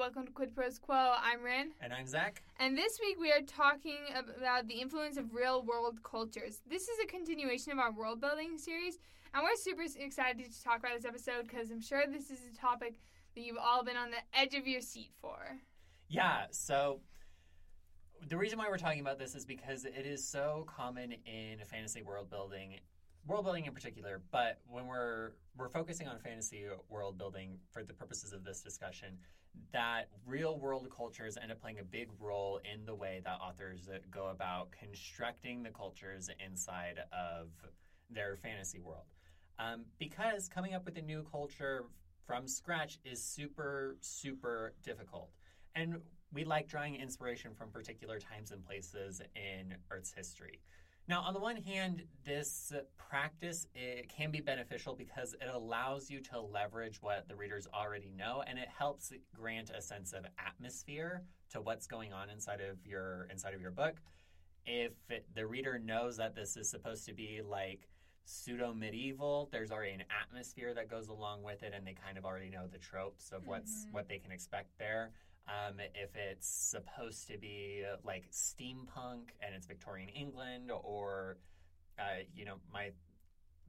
welcome to Quid Prose Quo. I'm Rin. And I'm Zac. And this week we are talking about the influence of real world cultures. This is a continuation of our world building series, and we're super excited to talk about this episode because I'm sure this is a topic that you've all been on the edge of your seat for. Yeah, so the reason why we're talking about this is because it is so common in fantasy world building world building in particular, but when we're we're focusing on fantasy world building for the purposes of this discussion, that real world cultures end up playing a big role in the way that authors go about constructing the cultures inside of their fantasy world. Um, because coming up with a new culture from scratch is super, super difficult. And we like drawing inspiration from particular times and places in Earth's history. Now, on the one hand, this practice it can be beneficial because it allows you to leverage what the readers already know, and it helps grant a sense of atmosphere to what's going on inside of your inside of your book. If it, the reader knows that this is supposed to be like pseudo medieval, there's already an atmosphere that goes along with it, and they kind of already know the tropes of what's mm-hmm. what they can expect there. Um, if it's supposed to be like steampunk and it's Victorian England, or uh, you know, my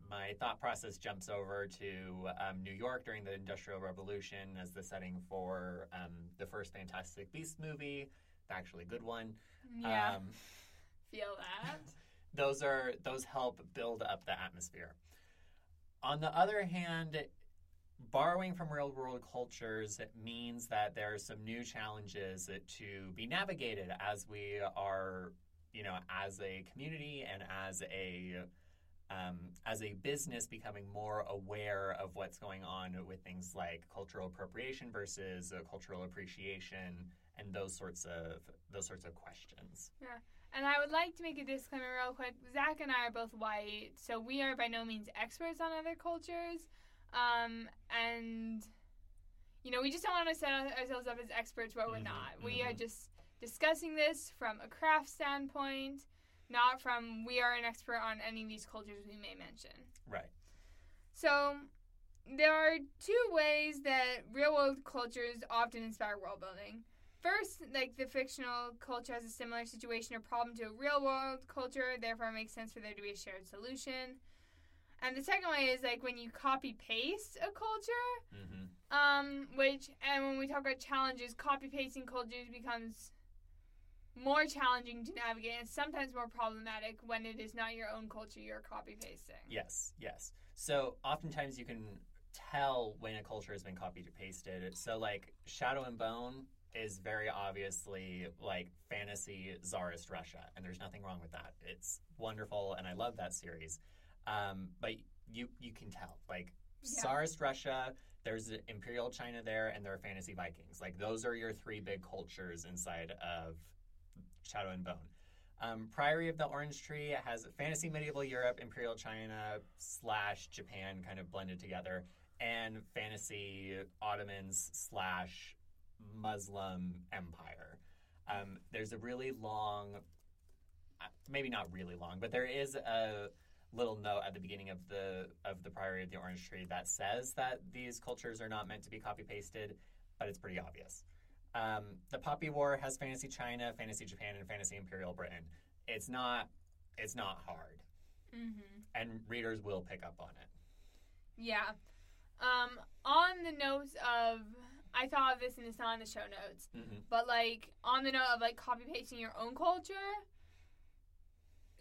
my thought process jumps over to um, New York during the Industrial Revolution as the setting for um, the first Fantastic Beasts movie, the actually good one. Yeah, um, feel that. those are those help build up the atmosphere. On the other hand, borrowing from real world cultures means that there are some new challenges to be navigated as we are, you know, as a community and as a um, as a business becoming more aware of what's going on with things like cultural appropriation versus uh, cultural appreciation and those sorts of those sorts of questions. Yeah. And I would like to make a disclaimer real quick. Zac and I are both white, so we are by no means experts on other cultures. Um, and you know, we just don't want to set ourselves up as experts where we're mm-hmm, not. Mm-hmm. We are mm-hmm. just discussing this from a craft standpoint, not from we are an expert on any of these cultures we may mention. Right. So there are two ways that real world cultures often inspire world building. First, like the fictional culture has a similar situation or problem to a real world culture, therefore it makes sense for there to be a shared solution. And the second way is like when you copy paste a culture, mm-hmm. um, which and when we talk about challenges, copy pasting cultures becomes more challenging to navigate and sometimes more problematic when it is not your own culture you're copy pasting. Yes, yes. So oftentimes you can tell when a culture has been copied or pasted. So like Shadow and Bone is very obviously like fantasy czarist Russia, and there's nothing wrong with that. It's wonderful, and I love that series. Um, but you you can tell like yeah. Tsarist Russia, there's Imperial China there, and there are fantasy Vikings. Like those are your three big cultures inside of Shadow and Bone. Um, Priory of the Orange Tree has fantasy medieval Europe, Imperial China slash Japan kind of blended together, and fantasy Ottomans slash Muslim Empire. Um, there's a really long, uh, maybe not really long, but there is a little note at the beginning of the of the Priory of the Orange Tree that says that these cultures are not meant to be copy pasted, but it's pretty obvious. Um, the Poppy War has fantasy China, fantasy Japan, and fantasy Imperial Britain. It's not it's not hard, mm-hmm. and readers will pick up on it. Yeah. Um, on the notes of I thought of this and it's not in the show notes, mm-hmm. but like on the note of like copy pasting your own culture,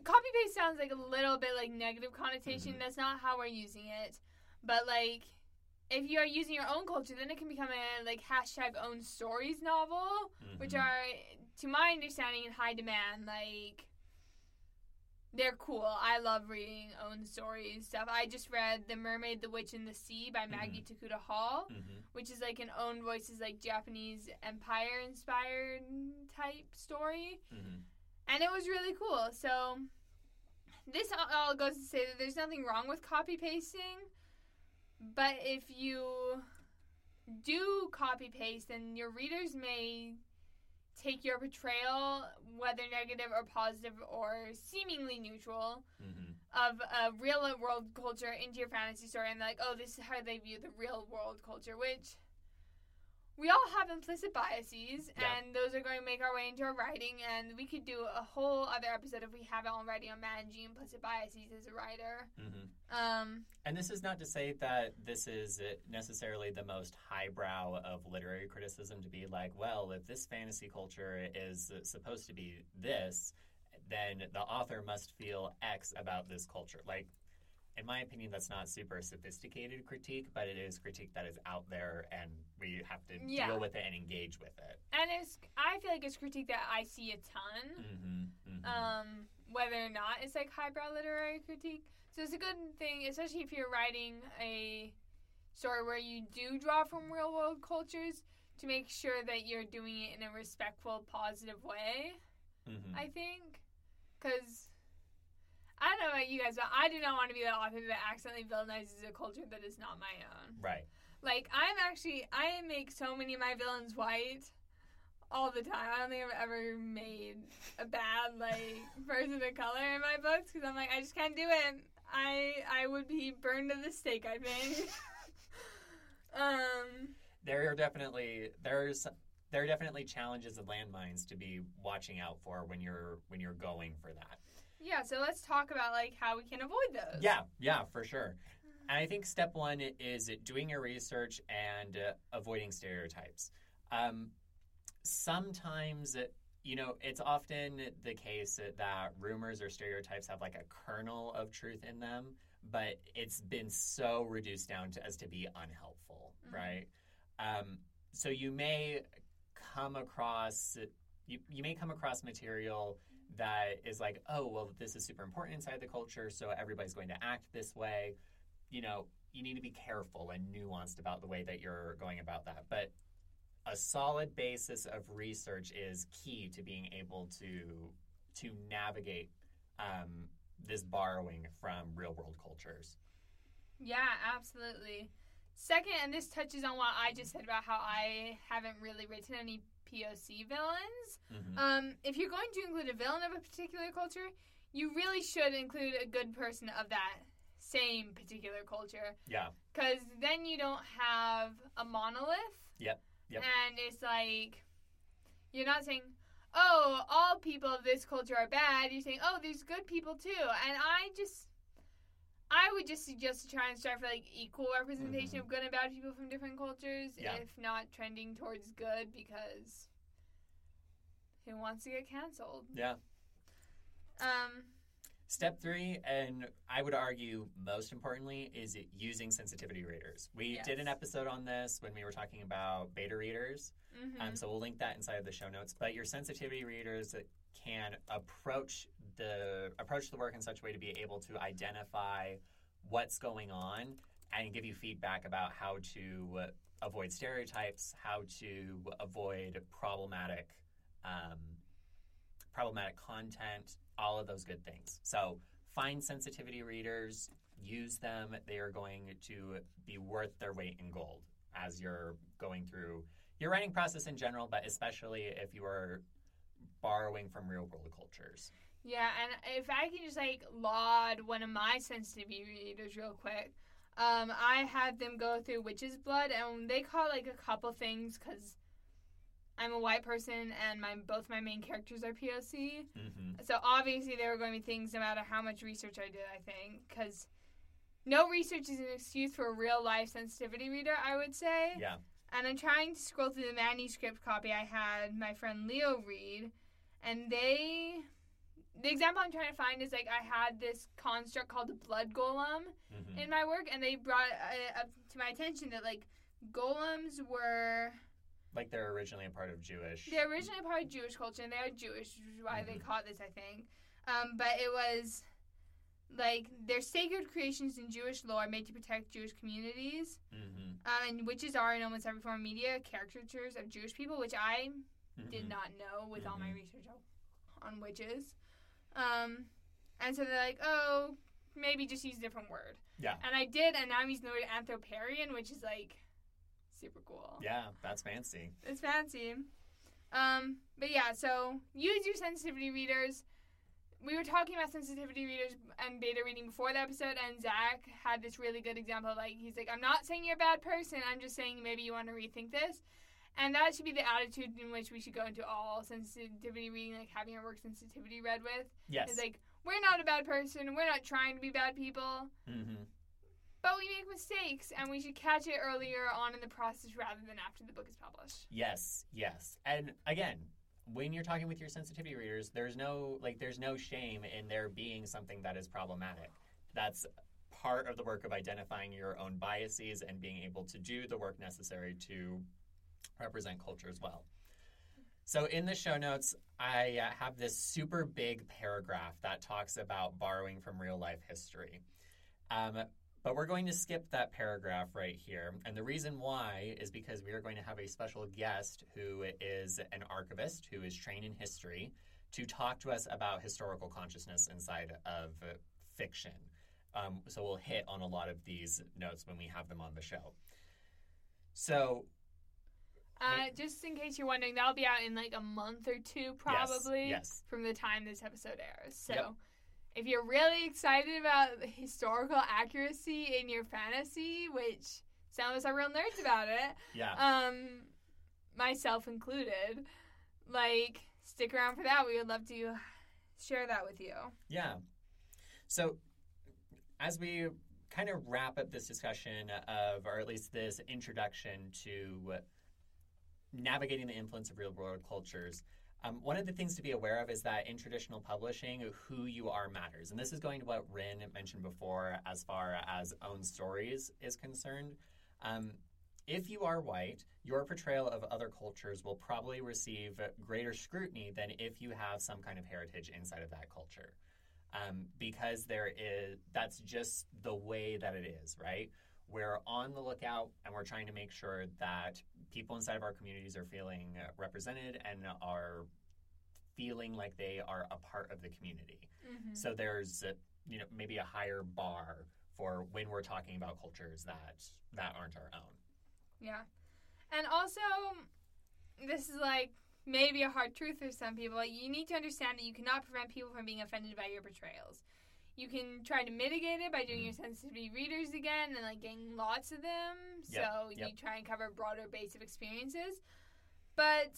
copy paste sounds like a little bit like negative connotation. Mm-hmm. That's not how we're using it. But like if you are using your own culture, then it can become a like hashtag own stories novel, mm-hmm. which are to my understanding in high demand. Like they're cool. I love reading own stories stuff. I just read The Mermaid, the Witch, and the Sea by Maggie mm-hmm. Tokuda Hall, mm-hmm. which is like an own voices like Japanese empire inspired type story. Mm-hmm and it was really cool. So this all goes to say that there's nothing wrong with copy pasting, but if you do copy paste, then your readers may take your portrayal, whether negative or positive or seemingly neutral, mm-hmm. of a real world culture into your fantasy story, and like, oh, this is how they view the real world culture, which we all have implicit biases, Yeah. and those are going to make our way into our writing. And we could do a whole other episode if we haven't already on managing implicit biases as a writer. hmm Um, And this is not to say that this is necessarily the most highbrow of literary criticism to be like, well, if this fantasy culture is supposed to be this, then the author must feel X about this culture. Like, in my opinion, that's not super sophisticated critique, but it is critique that is out there and we have to Yeah. deal with it and engage with it. and it's I feel like it's critique that I see a ton. Mm-hmm, mm-hmm. um, whether or not it's like highbrow literary critique. So it's a good thing, especially if you're writing a story where you do draw from real world cultures, to make sure that you're doing it in a respectful, positive way. Mhm. I think, because I don't know about you guys, but I do not want to be the author that accidentally villainizes a culture that is not my own. right. Like I'm actually, I make so many of my villains white all the time. I don't think I've ever made a bad like person of color in my books because I'm like I just can't do it. I I would be burned to the stake. I think. um. there are definitely there's there are definitely challenges and landmines to be watching out for when you're when you're going for that. Yeah. So let's talk about like how we can avoid those. Yeah, yeah, for sure. And I think step one is doing your research and uh, avoiding stereotypes. Um, sometimes, you know, it's often the case that rumors or stereotypes have like a kernel of truth in them, but it's been so reduced down to, as to be unhelpful, Mhm. right? Um, so you may come across you, you may come across material that is like, oh, well, this is super important inside the culture, so everybody's going to act this way. You know, you need to be careful and nuanced about the way that you're going about that. But a solid basis of research is key to being able to to navigate um, this borrowing from real world cultures. Yeah, absolutely. Second, and this touches on what I just said about how I haven't really written any POC villains. Mhm. Um, if you're going to include a villain of a particular culture, you really should include a good person of that same particular culture. Yeah. Because then you don't have a monolith. Yep, yep. And it's like, you're not saying, oh, all people of this culture are bad. You're saying, oh, there's good people too. And I just, I would just suggest to try and strive for like equal representation of good and bad people from different cultures, Mm-hmm. Yeah. if not trending towards good, because who wants to get canceled? Yeah. Um, Step three, and I would argue most importantly, is it using sensitivity readers. We Yes. did an episode on this when we were talking about beta readers. mhm. Um, so we'll link that inside of the show notes. But your sensitivity readers can approach the approach the work in such a way to be able to identify what's going on and give you feedback about how to avoid stereotypes, how to avoid problematic um, problematic content, all of those good things. So find sensitivity readers, use them. They are going to be worth their weight in gold as you're going through your writing process in general, but especially if you are borrowing from real world cultures. Yeah, and if I can just like laud one of my sensitivity readers real quick, um, I had them go through Witch's Blood, and they caught like a couple things because I'm a white person and my both my main characters are POC. Mm-hmm. So obviously there were going to be things no matter how much research I did. I think because no research is an excuse for a real life sensitivity reader. I would say. Yeah. And I'm trying to scroll through the manuscript copy I had my friend Leo read, and they. The example I'm trying to find is like I had this construct called the blood golem Mm-hmm. in my work, and they brought uh, up to my attention that like golems were Like they're originally a part of Jewish. they're originally part of Jewish culture, and they are Jewish, which is why they Mhm. caught this, I think. Um, but it was like they're sacred creations in Jewish lore made to protect Jewish communities. Mm-hmm. Um, and witches are in almost every form of media caricatures of Jewish people, which I Mm-hmm. did not know with all my Mhm. research on witches. Um, and so they're like, oh, maybe just use a different word. Yeah. And I did, and now I'm using the word anthroparian, which is like super cool. Yeah, that's fancy. It's fancy. Um, but yeah, so use your sensitivity readers. We were talking about sensitivity readers and beta reading before the episode, and Zac had this really good example. Like, he's like, I'm not saying you're a bad person, I'm just saying maybe you want to rethink this. And that should be the attitude in which we should go into all sensitivity reading, like having our work sensitivity read with. Yes. It's like, we're not a bad person, we're not trying to be bad people, Mm-hmm. but we make mistakes, and we should catch it earlier on in the process rather than after the book is published. Yes, yes. And again, when you're talking with your sensitivity readers, there's no like there's no shame in there being something that is problematic. That's part of the work of identifying your own biases and being able to do the work necessary to represent culture as well. So in the show notes, I uh, have this super big paragraph that talks about borrowing from real life history. Um, but we're going to skip that paragraph right here. And the reason why is because we are going to have a special guest who is an archivist who is trained in history to talk to us about historical consciousness inside of fiction. Um, so we'll hit on a lot of these notes when we have them on the show. So, Uh, just in case you're wondering, that'll be out in like a month or two, probably, yes. from the time this episode airs. So, Yep. if you're really excited about historical accuracy in your fantasy, which some of us are real nerds about it, yeah. um, myself included, like stick around for that. We would love to share that with you. Yeah. So, as we kind of wrap up this discussion of, or at least this introduction to navigating the influence of real world cultures, um, one of the things to be aware of is that in traditional publishing, who you are matters. And this is going to what Rin mentioned before as far as own stories is concerned. Um, if you are white, your portrayal of other cultures will probably receive greater scrutiny than if you have some kind of heritage inside of that culture. Um, because there is, that's just the way that it is, right? We're on the lookout and we're trying to make sure that people inside of our communities are feeling represented and are feeling like they are a part of the community. Mm-hmm. So there's, uh, you know, maybe a higher bar for when we're talking about cultures that that aren't our own. Yeah. And also, this is like maybe a hard truth for some people. You need to understand that you cannot prevent people from being offended by your portrayals. You can try to mitigate it by doing your sensitivity readers again and like getting lots of them. Yep, So you try and cover a broader base of experiences. But,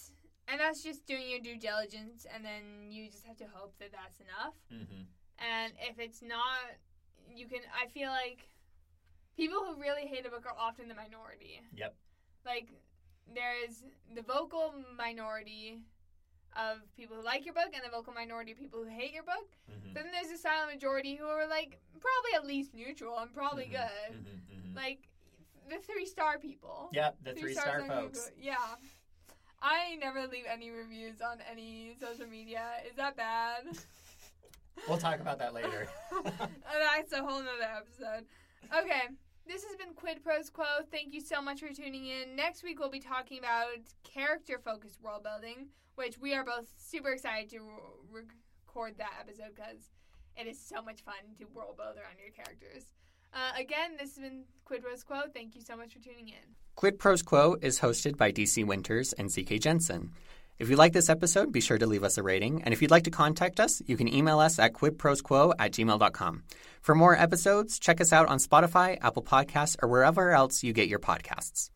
and that's just doing your due diligence, and then you just have to hope that that's enough. Mm-hmm. And if it's not, you can. I feel like people who really hate a book are often the minority. Yep. Like there is the vocal minority of people who like your book, and the vocal minority of people who hate your book. Mm-hmm. Then there's a silent majority who are like probably at least neutral and probably Mhm, good. mhm, mhm. Like the three star people. Yep, the three star folks. Google. Yeah. I never leave any reviews on any social media. Is that bad? We'll talk about that later. That's a whole nother episode. Okay. This has been Quid Prose Quo. Thank you so much for tuning in. Next week, we'll be talking about character focused world building, which we are both super excited to re- record that episode because it is so much fun to world build around your characters. Uh, again, this has been Quid Prose Quo. Thank you so much for tuning in. Quid Prose Quo is hosted by DC Wynters and CK Jensen. If you like this episode, be sure to leave us a rating. And if you'd like to contact us, you can email us at quidprosequo at gmail.com. For more episodes, check us out on Spotify, Apple Podcasts, or wherever else you get your podcasts.